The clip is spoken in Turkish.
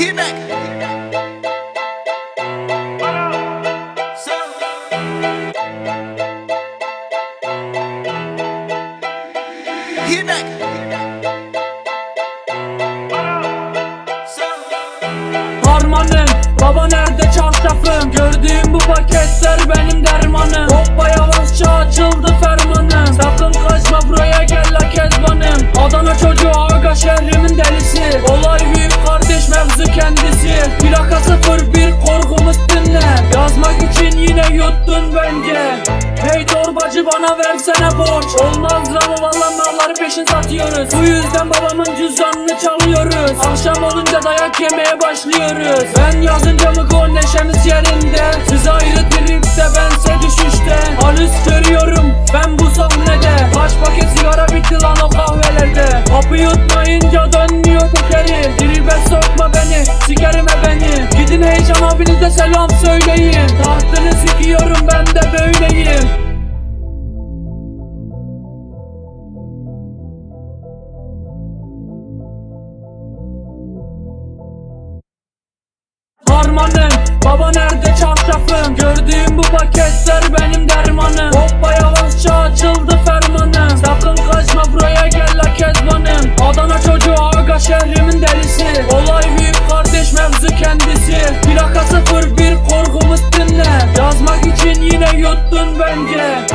hit baba nerede çarşafım? Gördüğüm bu paketler benim dermanım. Hoppa yavaşça açıldı fermanım. Sakın kaçma buraya gel la kezbanım. Adana çocuğu aga şehrimin delisi. Olay büyük kardeş mevzu. Bana versene borç. Olmaz la bu valla malları peşin satıyoruz. Bu yüzden babamın cüzdanını çalıyoruz. Akşam olunca dayak yemeye başlıyoruz. Ben yazınca mı gol neşemiz yerinde? Siz ayrı tripte bense düşüşte. Halüs görüyorum ben bu sahnede. Kaç paket sigara bitti lan o kahvelerde? Kapı yutmayınca dönmüyor bu geri. Tribe sokma beni sikerim e beni Gidin heyecan abinize selam söyleyin Baba nerede çarşafım Gördüğüm bu paketler benim dermanım. Hoppa yavaşça açıldı fermanım. Sakın kaçma buraya gel la kezbanım. Adana çocuğu aga şehrimin delisi Olay büyük kardeş mevzu kendisi. Plaka sıfır bir korkumuz dinle. Yazmak için yine yuttun bence.